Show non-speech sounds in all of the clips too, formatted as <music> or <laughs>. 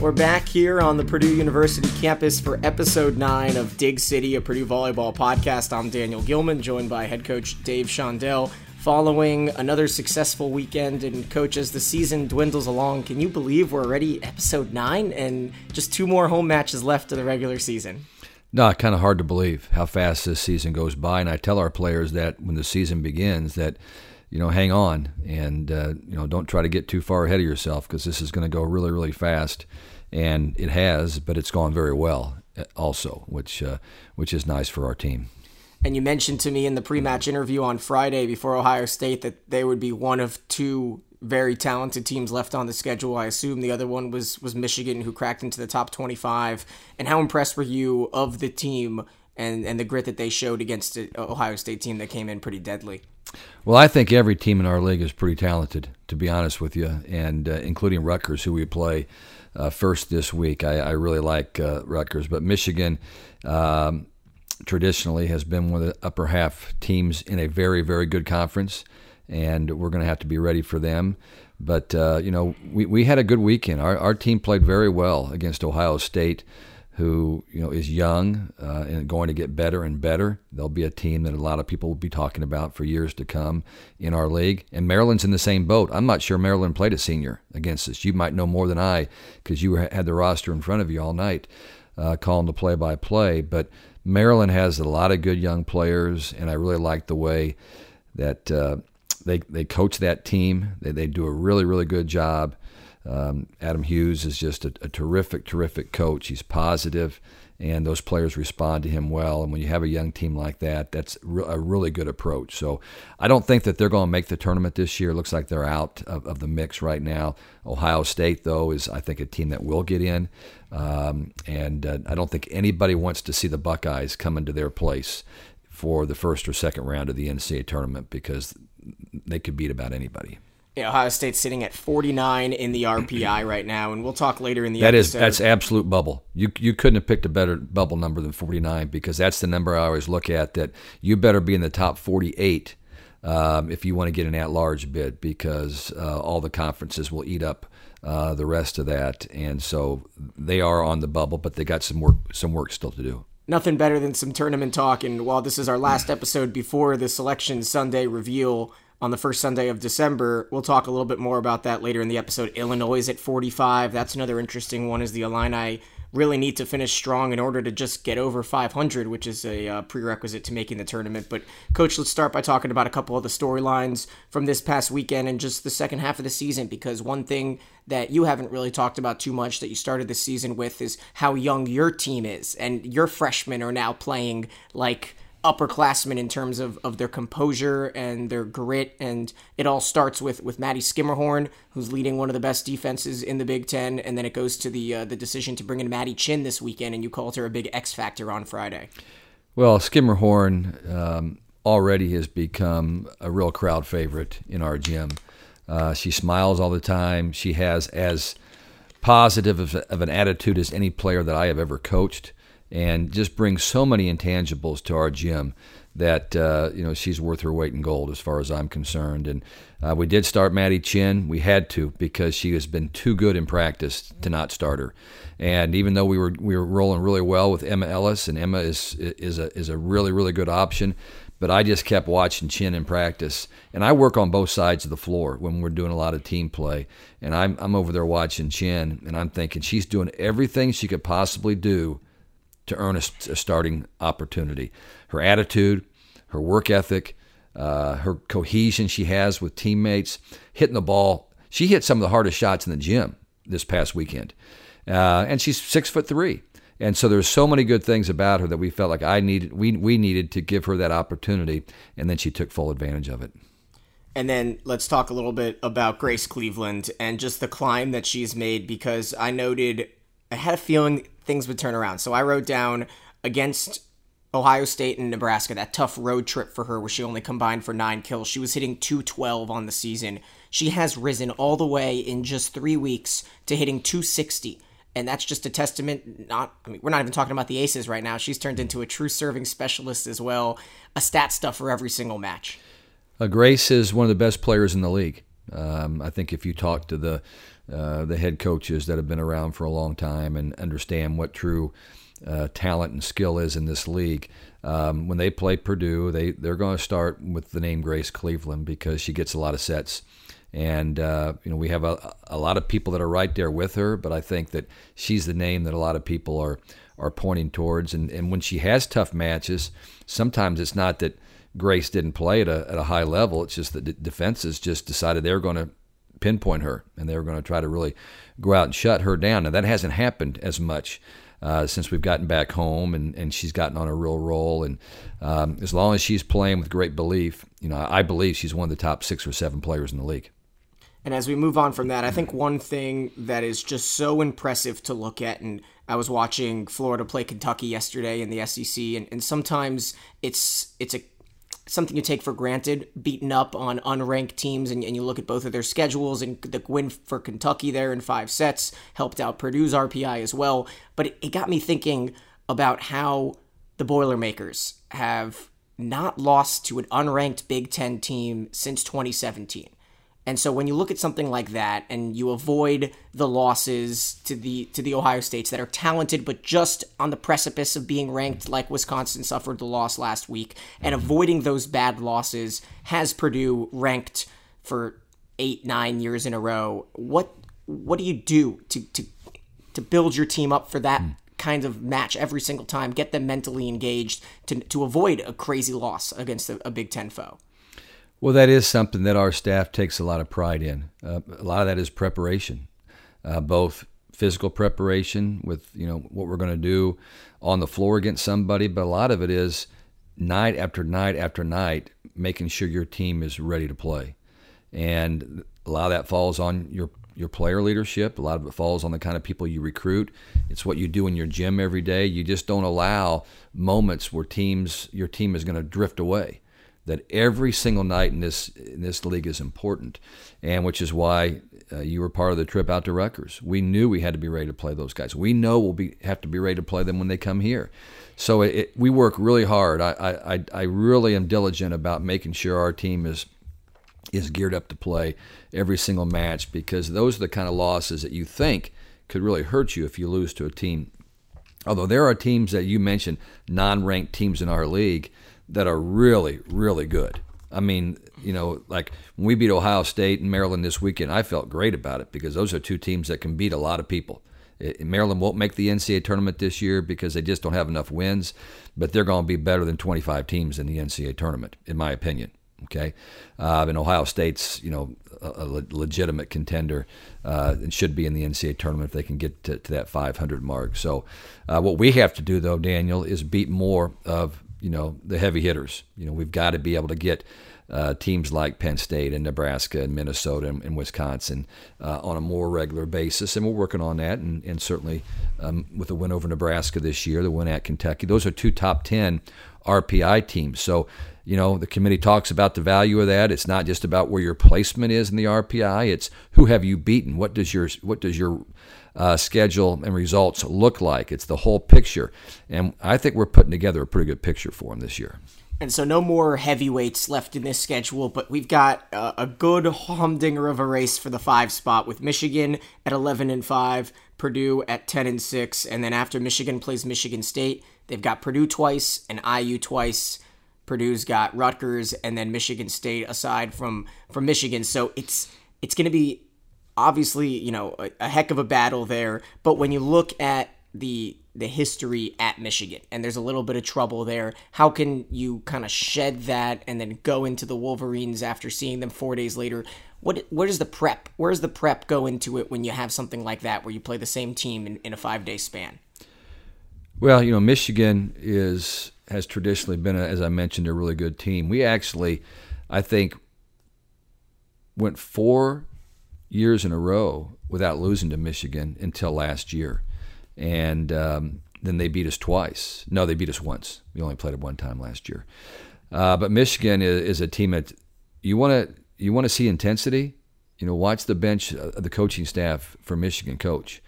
We're back here on the Purdue University campus for episode 9 of Dig City, a Purdue volleyball podcast. I'm Daniel Gilman, joined by head coach Dave Shondell. Following another successful weekend, and coach, as the season dwindles along, can you believe we're already episode 9 and just two more home matches left of the regular season? No, kind of hard to believe how fast this season goes by. And I tell our players that when the season begins, that you know, hang on and uh, you know, don't try to get too far ahead of yourself because this is going to go really, really fast, and it has, but it's gone very well uh, also, which uh, which is nice for our team. And you mentioned to me in the pre-match interview on Friday before Ohio State that they would be one of two very talented teams left on the schedule. I assume the other one was was Michigan, who cracked into the top 25. And how impressed were you of the team and and the grit that they showed against the Ohio State team that came in pretty deadly? Well, I think every team in our league is pretty talented, to be honest with you, and uh, including Rutgers, who we play uh, first this week. I, I really like uh, Rutgers, but Michigan um, traditionally has been one of the upper half teams in a very, very good conference, and we're going to have to be ready for them. But uh, you know, we, we had a good weekend. Our our team played very well against Ohio State who you know is young uh, and going to get better and better. They'll be a team that a lot of people will be talking about for years to come in our league. And Maryland's in the same boat. I'm not sure Maryland played a senior against us. You might know more than I because you had the roster in front of you all night, uh, calling the play-by-play. But Maryland has a lot of good young players, and I really like the way that uh, they they coach that team. They they do a really really good job. Um, Adam Hughes is just a, a, terrific, terrific coach. He's positive, and those players respond to him well. And when you have a young team like that, that's re- a really good approach. So I don't think that they're going to make the tournament this year. It looks like they're out of, of, the mix right now. Ohio State, though, is I think a team that will get in. Um, and uh, I don't think anybody wants to see the Buckeyes come into their place for the first or second round of the NCAA tournament because they could beat about anybody. Ohio State's sitting at 49 in the RPI right now, and we'll talk later in the that episode. That is that's absolute bubble. You you couldn't have picked a better bubble number than 49 because that's the number I always look at. That you better be in the top 48 um, if you want to get an at-large bid because uh, all the conferences will eat up uh, the rest of that, and so they are on the bubble, but they got some work some work still to do nothing better than some tournament talk. And while this is our last episode before the Selection Sunday reveal, on the first Sunday of December. We'll talk a little bit more about that later in the episode. Illinois is at 45. That's another interesting one. Is the Illini really need to finish strong in order to just get over 500, which is a uh, prerequisite to making the tournament. But coach, let's start by talking about a couple of the storylines from this past weekend and just the second half of the season. Because one thing that you haven't really talked about too much that you started the season with is how young your team is, and your freshmen are now playing like upperclassmen in terms of, of their composure and their grit. And it all starts with, with Maddie Schermerhorn, who's leading one of the best defenses in the Big Ten. And then it goes to the uh, the decision to bring in Maddie Chinn this weekend, and you called her a big X factor on Friday. Well, Schermerhorn um, already has become a real crowd favorite in our gym. Uh, she smiles all the time. She has as positive of, of an attitude as any player that I have ever coached and just brings so many intangibles to our gym that uh, you know she's worth her weight in gold as far as I'm concerned. And uh, we did start Maddie Chinn. We had to because she has been too good in practice to not start her. And even though we were we were rolling really well with Emma Ellis, and Emma is is a is a really really good option. But I just kept watching Chinn in practice, and I work on both sides of the floor when we're doing a lot of team play. And I'm I'm over there watching Chinn, and I'm thinking she's doing everything she could possibly do to earn a, a starting opportunity. Her attitude, her work ethic, uh, her cohesion she has with teammates, hitting the ball. She hit some of the hardest shots in the gym this past weekend, uh, and she's six foot three. And so there's so many good things about her that we felt like I needed, we we needed to give her that opportunity, and then she took full advantage of it. And then let's talk a little bit about Grace Cleveland and just the climb that she's made because I noted I had a feeling things would turn around. So I wrote down against Ohio State and Nebraska, that tough road trip for her where she only combined for nine kills. She was hitting 212 on the season. She has risen all the way in just three weeks to hitting 260. And that's just a testament. Not, I mean, we're not even talking about the aces right now. She's turned into a true serving specialist as well, a stat stuff for every single match. Uh, Grace is one of the best players in the league. Um, I think if you talk to the uh, the head coaches that have been around for a long time and understand what true uh, talent and skill is in this league. Um, when they play Purdue, they they're going to start with the name Grace Cleveland because she gets a lot of sets, and uh, you know we have a, a lot of people that are right there with her. But I think that she's the name that a lot of people are are pointing towards. And and when she has tough matches, sometimes it's not that Grace didn't play at a at a high level. It's just that the defenses just decided they were going to pinpoint her and they were going to try to really go out and shut her down. Now that hasn't happened as much uh, since we've gotten back home, and, and she's gotten on a real roll. And um, as long as she's playing with great belief, you know, I believe she's one of the top six or seven players in the league. And as we move on from that, I think one thing that is just so impressive to look at, and I was watching Florida play Kentucky yesterday in the SEC, and, and sometimes it's it's a something you take for granted, beaten up on unranked teams, and, and, you look at both of their schedules, and the win for Kentucky there in five sets helped out Purdue's RPI as well. But it, it got me thinking about how the Boilermakers have not lost to an unranked Big Ten team since 2017. And so when you look at something like that and you avoid the losses to the to the Ohio States that are talented but just on the precipice of being ranked like Wisconsin suffered the loss last week and avoiding those bad losses has Purdue ranked for 8 9 years in a row. What what do you do to to to build your team up for that hmm. kind of match every single time, get them mentally engaged to to avoid a crazy loss against a, a Big 10 foe? Well, that is something that our staff takes a lot of pride in. Uh, a lot of that is preparation, uh, both physical preparation with you know what we're going to do on the floor against somebody, but a lot of it is night after night after night making sure your team is ready to play, and a lot of that falls on your your player leadership. A lot of it falls on the kind of people you recruit. It's what you do in your gym every day. You just don't allow moments where teams your team is going to drift away that every single night in this in this league is important, and which is why uh, you were part of the trip out to Rutgers. We knew we had to be ready to play those guys. We know we'll be have to be ready to play them when they come here. So it, it, we work really hard. I, I I really am diligent about making sure our team is is geared up to play every single match because those are the kind of losses that you think could really hurt you if you lose to a team. Although there are teams that you mentioned, non-ranked teams in our league that are really, really good. I mean, you know, like when we beat Ohio State and Maryland this weekend, I felt great about it because those are two teams that can beat a lot of people. Maryland won't make the NCAA tournament this year because they just don't have enough wins, but they're going to be better than 25 teams in the NCAA tournament, in my opinion. Okay, uh, and Ohio State's you know a, a legitimate contender uh, and should be in the NCAA tournament if they can get to, to that 500 mark. So, uh, what we have to do though, Daniel, is beat more of you know the heavy hitters. You know we've got to be able to get uh, teams like Penn State and Nebraska and Minnesota and, and Wisconsin uh, on a more regular basis, and we're working on that. And, and certainly um, with the win over Nebraska this year, the win at Kentucky, those are two top ten RPI teams. So you know the committee talks about the value of that. It's not just about where your placement is in the RPI. It's who have you beaten. What does your what does your uh, schedule and results look like. It's the whole picture. And I think we're putting together a pretty good picture for them this year. And so, no more heavyweights left in this schedule, but we've got uh, a good humdinger of a race for the five spot with Michigan at 11 and 5, Purdue at 10 and 6, and then after Michigan plays Michigan State, they've got Purdue twice and IU twice. Purdue's got Rutgers and then Michigan State aside from from Michigan. So it's it's going to be obviously, you know, a, a heck of a battle there. But when you look at the the history at Michigan, and there's a little bit of trouble there. How can you kind of shed that and then go into the Wolverines after seeing them four days later? What where does the prep? Where does the prep go into it when you have something like that where you play the same team in, in a five day span? Well, you know, Michigan is has traditionally been, a, as I mentioned, a really good team. We actually, I think, went four years in a row without losing to Michigan until last year, and um, then they beat us twice. No, they beat us once. We only played it one time last year. Uh, but Michigan is, is, a team that you want to you want to see intensity. You know, watch the bench, uh, the coaching staff for Michigan coach.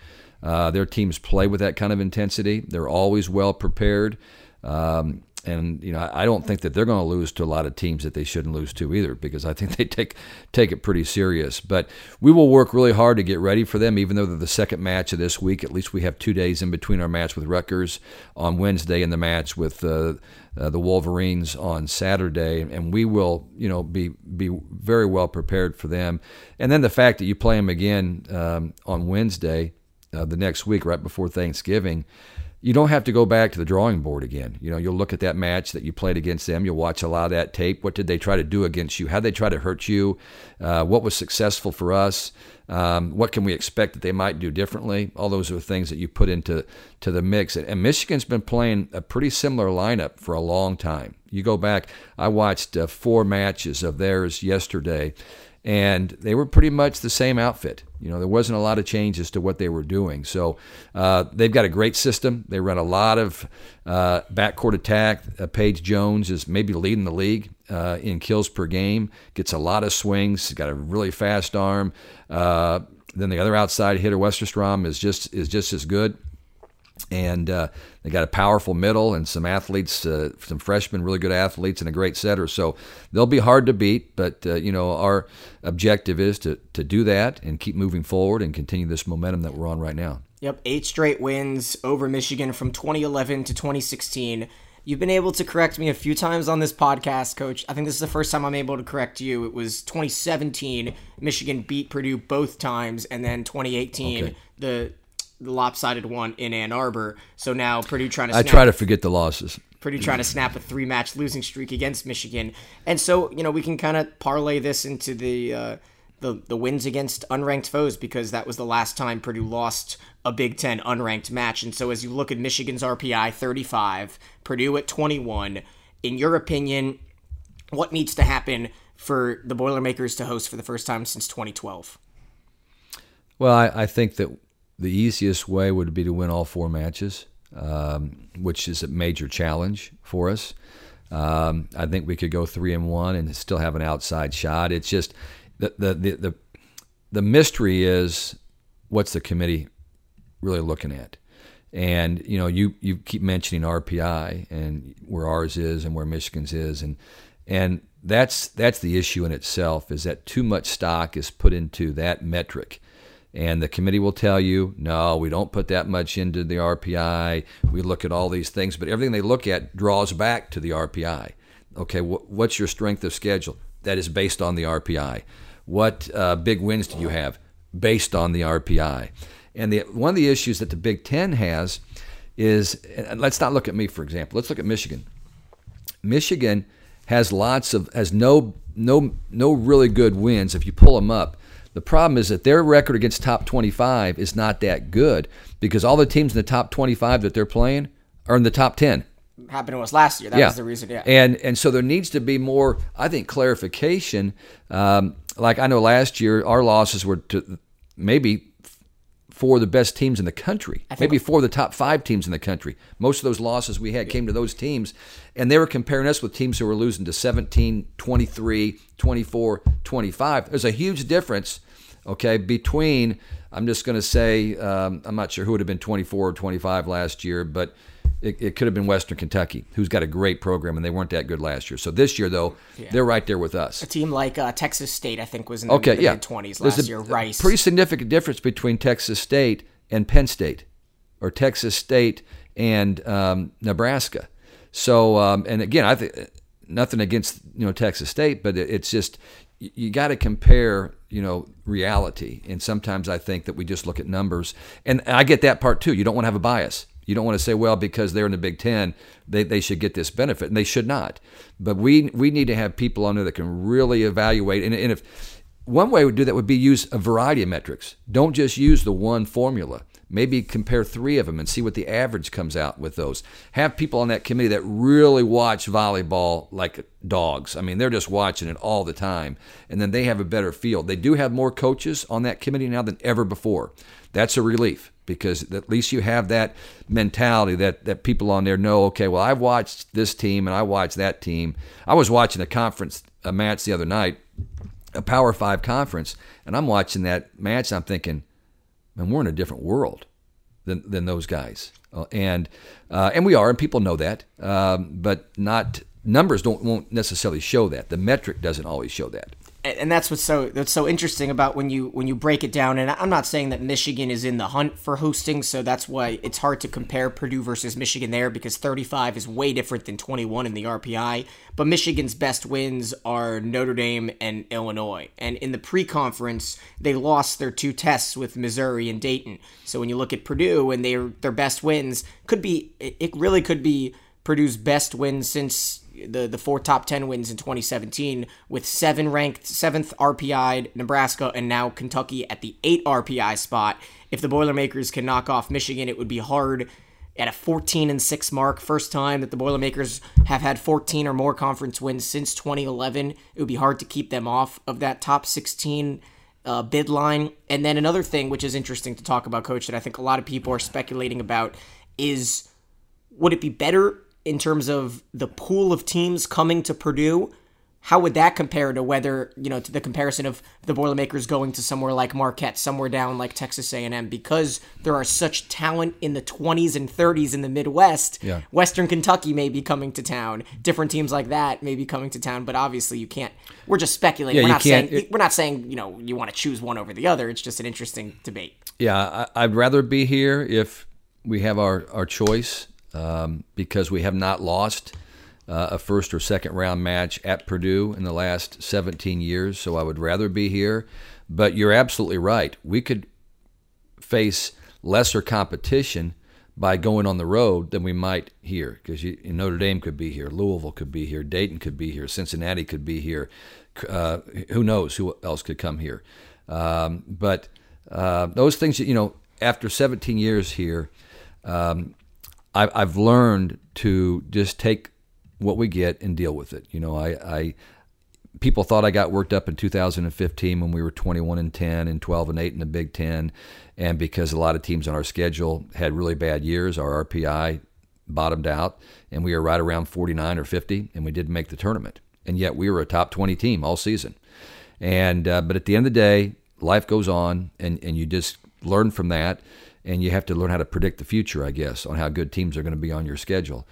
Uh, their teams play with that kind of intensity. They're always well prepared. Um, and you know, I don't think that they're going to lose to a lot of teams that they shouldn't lose to either, because I think <laughs> they take take it pretty serious. But we will work really hard to get ready for them, even though they're the second match of this week. At least we have two days in between our match with Rutgers on Wednesday and the match with uh, uh, the Wolverines on Saturday, and we will, you know, be be very well prepared for them. And then the fact that you play them again um, on Wednesday, uh, the next week, right before Thanksgiving you don't have to go back to the drawing board again. You know, you'll look at that match that you played against them. You'll watch a lot of that tape. What did they try to do against you? How did they try to hurt you? Uh, what was successful for us? Um, what can we expect that they might do differently? All those are things that you put into to the mix. And Michigan's been playing a pretty similar lineup for a long time. You go back, I watched uh, four matches of theirs yesterday, and they were pretty much the same outfit. You know, there wasn't a lot of changes to what they were doing. So uh, they've got a great system. They run a lot of uh, backcourt attack. Uh, Paige Jones is maybe leading the league uh, in kills per game. Gets a lot of swings. He's got a really fast arm. Uh, then the other outside hitter, Westerstrom, is just is just as good and uh, they got a powerful middle and some athletes, uh, some freshmen, really good athletes, and a great setter. So they'll be hard to beat. But uh, you know, our objective is to to do that and keep moving forward and continue this momentum that we're on right now. Yep, eight straight wins over Michigan from 2011 to 2016. You've been able to correct me a few times on this podcast, Coach. I think this is the first time I'm able to correct you. It was 2017, Michigan beat Purdue both times, and then 2018, okay. the the lopsided one in Ann Arbor. So now Purdue trying to. I try to forget the losses. Purdue trying to snap a three match losing streak against Michigan, and so you know we can kind of parlay this into the. Uh, the, the wins against unranked foes because that was the last time Purdue lost a Big Ten unranked match. And so as you look at Michigan's RPI 35, Purdue at 21, in your opinion, what needs to happen for the Boilermakers to host for the first time since 2012? Well, I, I think that the easiest way would be to win all four matches, um, which is a major challenge for us. Um, I think we could go three and one and still have an outside shot. It's just the the the the, the mystery is what's the committee really looking at. And you know, you, you keep mentioning RPI and where ours is and where Michigan's is, and and that's that's the issue in itself is that too much stock is put into that metric and the committee will tell you, no, we don't put that much into the RPI. We look at all these things, but everything they look at draws back to the RPI. Okay, wh- what's your strength of schedule? That is based on the RPI. What uh, big wins do you have? Based on the RPI. And the, one of the issues that the Big Ten has is, let's not look at me for example. Let's look at Michigan. Michigan has lots of has no no no really good wins. If you pull them up, the problem is that their record against top 25 is not that good because all the teams in the top 25 that they're playing are in the top 10. Happened to us last year. That yeah. was the reason. Yeah. And and so there needs to be more, I think, clarification. Um, like I know last year our losses were to maybe four of the best teams in the country, maybe four of the top five teams in the country. Most of those losses we had came to those teams, and they were comparing us with teams who were losing to 17, 23, 24, 25. There's a huge difference, okay, between, I'm just going to say, um, I'm not sure who would have been 24 or 25 last year, but it, it, could have been Western Kentucky, who's got a great program, and they weren't that good last year. So this year, though, yeah. they're right there with us. A team like uh, Texas State, I think, was in the, okay, the yeah. mid 20s last There's a, year. Rice. Pretty significant difference between Texas State and Penn State, or Texas State and um, Nebraska. So, um, and again, I think nothing against you know Texas State, but it's just you got to compare you know reality and sometimes i think that we just look at numbers and i get that part too you don't want to have a bias you don't want to say, well, because they're in the Big Ten, they, they should get this benefit, and they should not. But we we need to have people on there that can really evaluate. And, and if one way we do that would be use a variety of metrics. Don't just use the one formula. Maybe compare three of them and see what the average comes out with those. Have people on that committee that really watch volleyball like dogs. I mean, they're just watching it all the time, and then they have a better feel. They do have more coaches on that committee now than ever before. That's a relief because at least you have that mentality that, that people on there know, okay, well, I've watched this team and I watched that team. I was watching a conference, a match the other night, a Power Five conference, and I'm watching that match. I'm thinking, man, we're in a different world. than than those guys, uh, and uh, and we are, and people know that, um, but not numbers don't won't necessarily show that. The metric doesn't always show that and that's what's so that's so interesting about when you when you break it down. And i'm not saying that michigan is in the hunt for hosting so that's why it's hard to compare purdue versus michigan there because 35 is way different than 21 in the rpi but michigan's best wins are notre dame and illinois. And in the pre-conference they lost their two tests with missouri and dayton. So when you look at purdue and their their best wins could be it really could be purdue's best win since the the four top ten wins in 2017 with seven ranked seventh RPI Nebraska and now Kentucky at the eight RPI spot. If the Boilermakers can knock off Michigan, it would be hard at a 14 and 6 mark. First time that the Boilermakers have had 14 or more conference wins since 2011. It would be hard to keep them off of that top 16 uh, bid line. And then another thing, which is interesting to talk about, Coach, that I think a lot of people are speculating about is would it be better in terms of the pool of teams coming to Purdue, how would that compare to whether you know to the comparison of the Boilermakers going to somewhere like Marquette, somewhere down like Texas A&M, because there are such talent in the 20s and 30s in the Midwest. Yeah. Western Kentucky may be coming to town. Different teams like that may be coming to town, but obviously you can't. We're just speculating. Yeah, we're not saying it- we're not saying you know you want to choose one over the other. It's just an interesting debate. Yeah, I, I'd rather be here if we have our, our choice um, because we have not lost uh, a first or second round match at Purdue in the last 17 years. So I would rather be here. But you're absolutely right. We could face lesser competition by going on the road than we might here because Notre Dame could be here, Louisville could be here, Dayton could be here, Cincinnati could be here. Uh, who knows who else could come here? Um, but uh, those things, you know, after 17 years here, um, I, I've learned to just take what we get and deal with it. You know, I, I people thought I got worked up in 2015 when we were 21 and 10 and 12 and 8 in the Big Ten, and because a lot of teams on our schedule had really bad years, our RPI bottomed out, and we were right around 49 or 50, and we didn't make the tournament, and yet we were a top 20 team all season. And uh, but at the end of the day, life goes on, and and you just learn from that, and you have to learn how to predict the future, I guess, on how good teams are going to be on your schedule.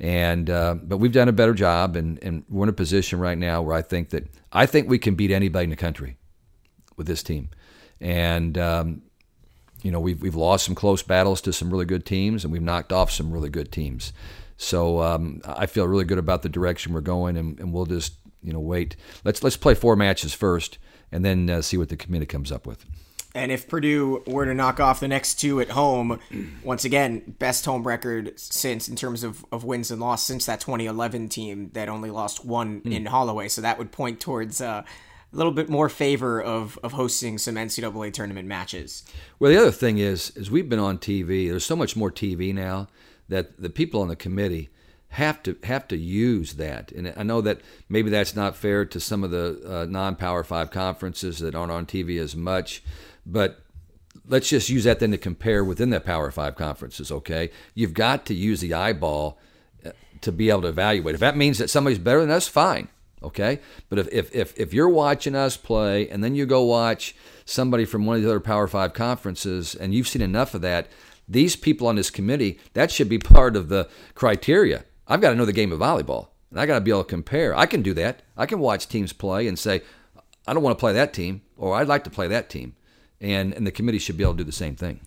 And uh, but we've done a better job, and, and we're in a position right now where I think that I think we can beat anybody in the country with this team. And um, you know we've we've lost some close battles to some really good teams, and we've knocked off some really good teams. So um, I feel really good about the direction we're going, and, and we'll just you know wait. Let's let's play four matches first, and then uh, see what the committee comes up with. And if Purdue were to knock off the next two at home, <clears throat> once again, best home record since in terms of, of wins and loss since that 2011 team that only lost one in Holloway. So that would point towards uh, a little bit more favor of, of hosting some NCAA tournament matches. Well, the other thing is, is we've been on TV. There's so much more TV now that the people on the committee have to have to use that. And I know that maybe that's not fair to some of the uh, non-power five conferences that aren't on TV as much, but let's just use that then to compare within the power five conferences. Okay, you've got to use the eyeball uh, to be able to evaluate. If that means that somebody's better than us, fine. Okay, but if, if, if, if you're watching us play and then you go watch somebody from one of the other Power Five conferences and you've seen enough of that, these people on this committee, that should be part of the criteria. I've got to know the game of volleyball and I got to be able to compare. I can do that. I can watch teams play and say, I don't want to play that team or I'd like to play that team. And, and the committee should be able to do the same thing.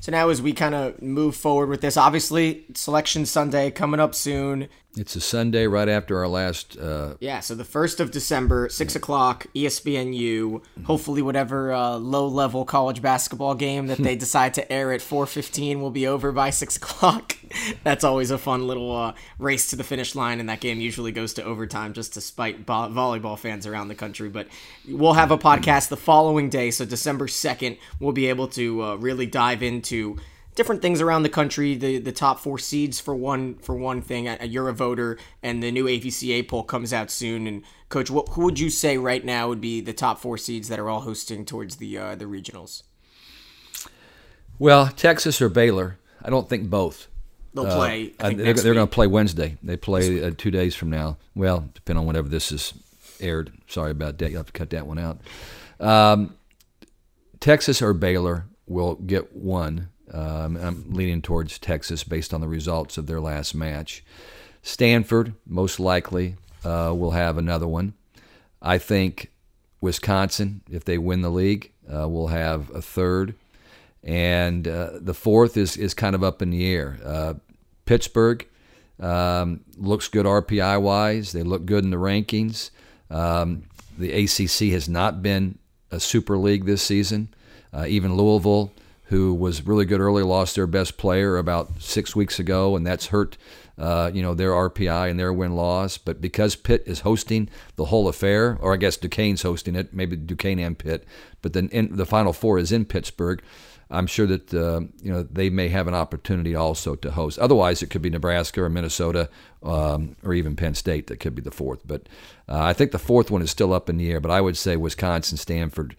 So now, as we kind of move forward with this, obviously, Selection Sunday coming up soon. It's a Sunday right after our last. Uh, Yeah, so the 1st of December, 6 o'clock, ESPNU. Hopefully whatever uh, low-level college basketball game that they <laughs> decide to air at 4.15 will be over by 6 o'clock. <laughs> That's always a fun little uh, race to the finish line, and that game usually goes to overtime just to spite vo- volleyball fans around the country. But we'll have a podcast the following day, so December 2nd, we'll be able to uh, really dive into different things around the country. The the top four seeds for one for one thing. You're a voter, and the new AVCA poll comes out soon. And coach, what, who would you say right now would be the top four seeds that are all hosting towards the uh, the regionals? well, Texas or Baylor. I don't think both. They'll play. I Uh, they're they're going to play Wednesday. They play uh, two days from now. Well, depending on whenever this is aired. Sorry about that. You have to cut that one out. Um, Texas or Baylor will get one Um, I'm leaning towards Texas based on the results of their last match. Stanford, most likely, uh, will have another one. I think Wisconsin, if they win the league, uh, will have a third. And uh, the fourth is, is kind of up in the air. Uh, Pittsburgh um, looks good RPI wise, they look good in the rankings. Um, the ACC has not been a super league this season. Uh, even Louisville, who was really good early, lost their best player about six weeks ago, and that's hurt. Uh, you know their RPI and their win loss, but because Pitt is hosting the whole affair, or I guess Duquesne's hosting it, maybe Duquesne and Pitt, but then in, the Final Four is in Pittsburgh. I'm sure that uh, you know they may have an opportunity also to host. Otherwise, it could be Nebraska or Minnesota um, or even Penn State that could be the fourth. But uh, I think the fourth one is still up in the air. But I would say Wisconsin, Stanford,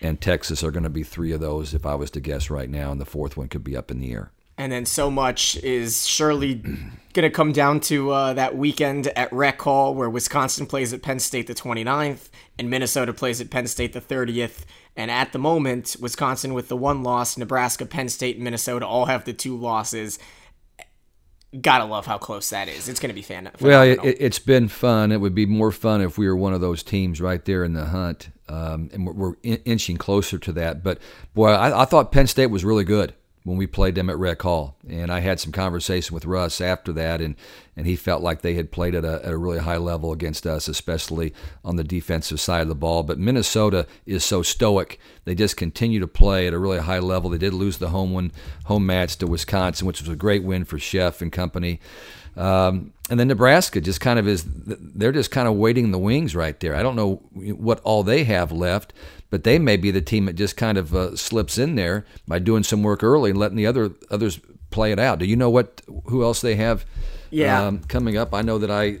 and Texas are going to be three of those if I was to guess right now, and the fourth one could be up in the air. And then so much is surely <clears throat> going to come down to uh, that weekend at Rec Hall where Wisconsin plays at Penn State the 29th and Minnesota plays at Penn State the 30th. And at the moment, Wisconsin with the one loss, Nebraska, Penn State, and Minnesota all have the two losses. Gotta love how close that is. It's going to be fan- phenomenal. Well, it, has been fun. It would be more fun if we were one of those teams right there in the hunt, um, and we're, we're in- inching closer to that. But boy, I, I thought Penn State was really good when we played them at Rec Hall. And I had some conversation with Russ after that, and, and he felt like they had played at a, at a really high level against us, especially on the defensive side of the ball. But Minnesota is so stoic; they just continue to play at a really high level. They did lose the home one, home match to Wisconsin, which was a great win for Chef and company. Um, and then Nebraska just kind of is, they're just kind of waiting in the wings right there. I don't know what all they have left, but they may be the team that just kind of uh, slips in there by doing some work early and letting the other others play it out. Do you know what who else they have yeah. um, coming up? I know that I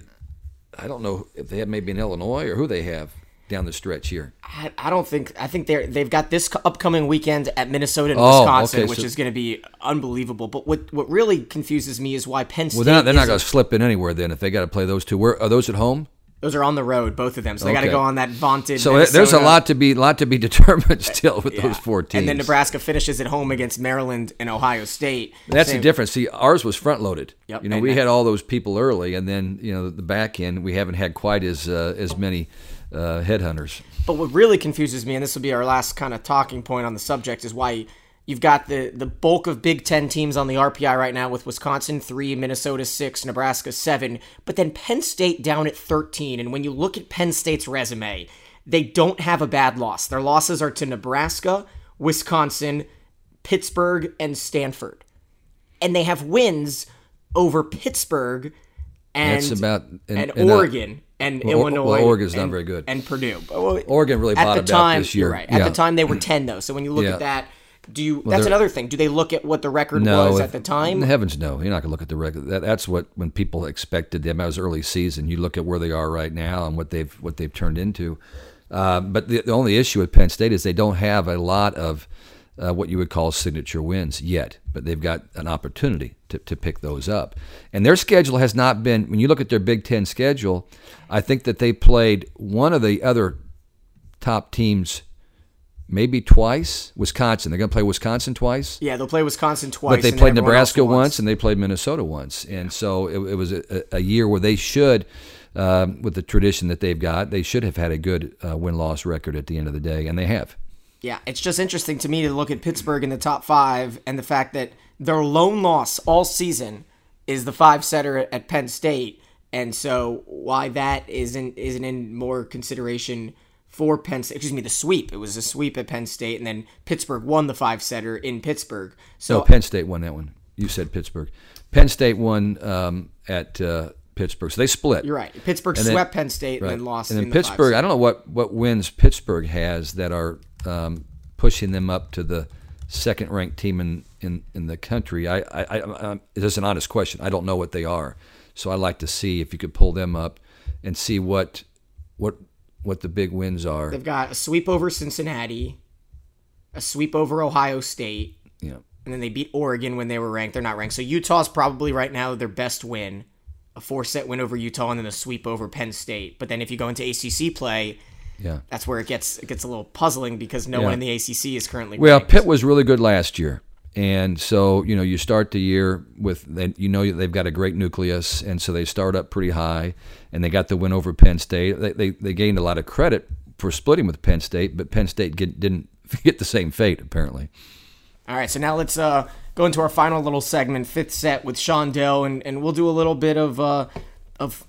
I don't know if they have maybe in Illinois or who they have down the stretch here. I, I don't think I think they're they've got this upcoming weekend at Minnesota and oh, Wisconsin, okay, which so, is going to be unbelievable. But what what really confuses me is why Penn State. Well, they're not, they're not going to slip in anywhere then if they got to play those two. Where are those at home? Those are on the road, both of them. So they got to go on that vaunted. So Minnesota. there's a lot to be lot to be <laughs> determined still with yeah. those four teams. And then Nebraska finishes at home against Maryland and Ohio State. That's Same. the difference. See, ours was front loaded. Yep. You know, and we had all those people early, and then you know the back end we haven't had quite as uh, as many uh, headhunters. But what really confuses me, and this will be our last kind of talking point on the subject, is why You've got the the bulk of Big Ten teams on the RPI right now with Wisconsin three, Minnesota six, Nebraska seven, but then Penn State down at 13. And when you look at Penn State's resume, they don't have a bad loss. Their losses are to Nebraska, Wisconsin, Pittsburgh, and Stanford. And they have wins over Pittsburgh and, That's about, and, Oregon. And well, Illinois. Well, Oregon's and, not very good. And Purdue. Oregon really at the time, this year. Right. At the time, they were 10, though. So when you look yeah. at that, do you? Well, that's another thing. Do they look at what the record no, was at the time? Heavens, no. You're not going to look at the record. That, that's what when people expected them. That was early season. You look at where they are right now and what they've what they've turned into. Uh, but the, the, only issue with Penn State is they don't have a lot of uh, what you would call signature wins yet. But they've got an opportunity to, to pick those up. And their schedule has not been. When you look at their Big Ten schedule, I think that they played one of the other top teams maybe twice. Wisconsin. They're going to play Wisconsin twice. Yeah, they'll play Wisconsin twice. But they played Nebraska once, and they played Minnesota once. And so it, it was a, a, year where they should, uh, with the tradition that they've got, they should have had a good uh, win loss record at the end of the day, and they have. Yeah, it's just interesting to me to look at Pittsburgh in the top five and the fact that their lone loss all season is the five setter at Penn State. And so why that isn't isn't in more consideration for Penn State. Excuse me, the sweep. It was a sweep at Penn State, and then Pittsburgh won the five setter in Pittsburgh. So no, Penn State won that one. You said Pittsburgh. Penn State won um, at uh, Pittsburgh, so they split. You're right. Pittsburgh then, swept Penn State right. and then lost. And then Pittsburgh. The I don't know what what wins Pittsburgh has that are um, pushing them up to the second ranked team in, in, in the country. I, I, I, I it's an honest question. I don't know what they are, so I'd like to see if you could pull them up and see what what what the big wins are. They've got a sweep over Cincinnati, a sweep over Ohio State. Yeah. And then they beat Oregon when they were ranked. They're not ranked. So Utah's probably right now their best win. A four set win over Utah and then a sweep over Penn State. But then if you go into ACC play, yeah, that's where it gets it gets a little puzzling because no yeah. one in the ACC is currently. Well, ranked. Pitt was really good last year, And so, you know, you start the year with, you know, they've got a great nucleus, and so they start up pretty high, and they got the win over Penn State. They, they, they gained a lot of credit for splitting with Penn State, but Penn State get, didn't <laughs> get the same fate, apparently. All right, so now let's uh, go into our final little segment, fifth set with Sean Doe, and, and we'll do a little bit of uh, of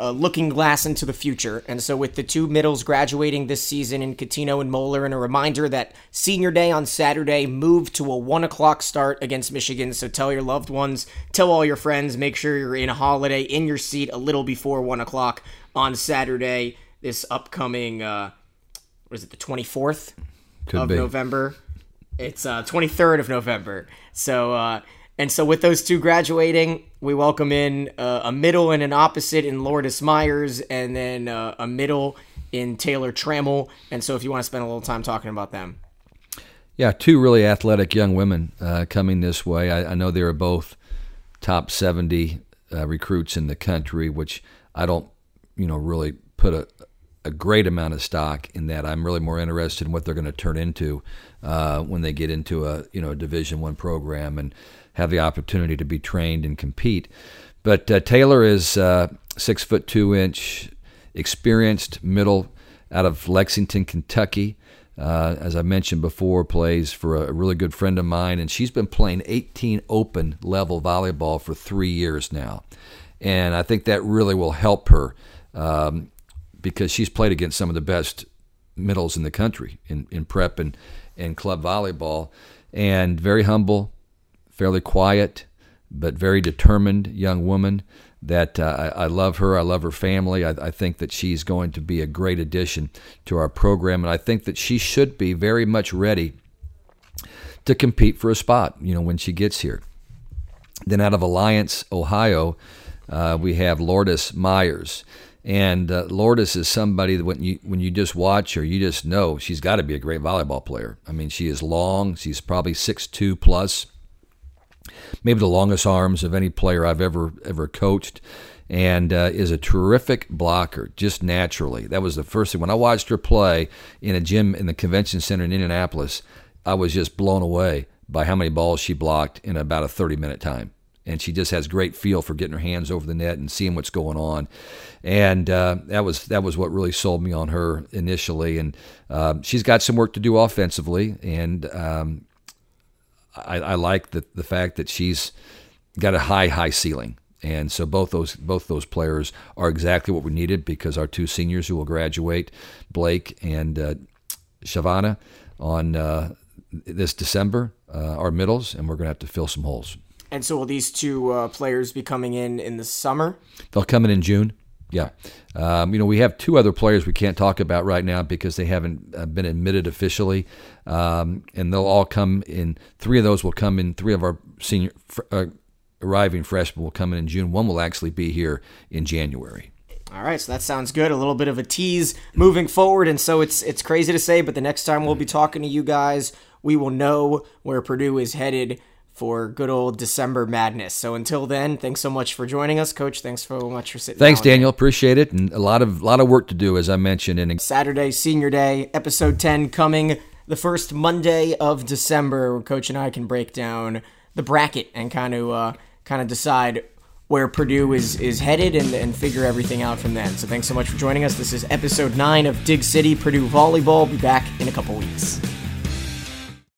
uh, looking glass into the future. And so, with the two middles graduating this season in Catino and Moeller, and a reminder that senior day on Saturday moved to a one o'clock start against Michigan. So, tell your loved ones, tell all your friends, make sure you're in a holiday in your seat a little before one o'clock on Saturday, this upcoming, uh, what is it, the 24th of be. November? It's uh, 23rd of November. So, uh, and so with those two graduating, we welcome in uh, a middle and an opposite in Lourdes Myers, and then uh, a middle in Taylor Trammell. And so if you want to spend a little time talking about them. Yeah, two really athletic young women uh, coming this way. I, I, know they are both top 70 uh, recruits in the country, which I don't, you know, really put a, a great amount of stock in that. I'm really more interested in what they're going to turn into uh, when they get into a you know Division One program and have the opportunity to be trained and compete. But uh, Taylor is uh, six foot two inch, experienced middle out of Lexington, Kentucky. Uh, as I mentioned before, plays for a really good friend of mine, and she's been playing 18 open level volleyball for three years now. And I think that really will help her um, because she's played against some of the best middles in the country in, in prep and, and club volleyball. And very humble, fairly quiet, but very determined young woman that uh, I, I, love her. I love her family. I, I, think that she's going to be a great addition to our program, and I think that she should be very much ready to compete for a spot. You know, when she gets here. Then out of Alliance, Ohio, uh, we have Lourdes Myers. And uh, Lourdes is somebody that when you when you just watch her, you just know she's got to be a great volleyball player. I mean, she is long. She's probably six two plus maybe the longest arms of any player I've ever ever coached, and uh, is a terrific blocker just naturally. That was the first thing when I watched her play in a gym in the convention center in Indianapolis. I was just blown away by how many balls she blocked in about a 30 minute time. And she just has great feel for getting her hands over the net and seeing what's going on, and uh, that was that was what really sold me on her initially. And uh, she's got some work to do offensively, and um, I, I like the the fact that she's got a high high ceiling. And so both those both those players are exactly what we needed because our two seniors who will graduate, Blake and uh, Shavana, on uh, this December uh, are middles, and we're going to have to fill some holes. And so will these two uh, players be coming in in the summer? They'll come in in June. Yeah. Um, you know, we have two other players we can't talk about right now because they haven't uh, been admitted officially. Um, and they'll all come in, three of those will come in, three of our senior uh, arriving freshmen will come in in June. One will actually be here in January. All right, so that sounds good. A little bit of a tease moving forward, and so it's it's crazy to say, but the next time we'll be talking to you guys, we will know where Purdue is headed for good old December madness. So until then, thanks so much for joining us, Coach. Thanks so much for sitting. Thanks, Daniel. Appreciate it, and a lot of lot of work to do, as I mentioned. And Saturday, Senior Day, episode ten coming the first Monday of December. Where Coach and I can break down the bracket and kind of uh, kind of decide where Purdue is is headed and, and figure everything out from then. So thanks so much for joining us. This is episode nine of Dig City Purdue Volleyball. Be back in a couple weeks.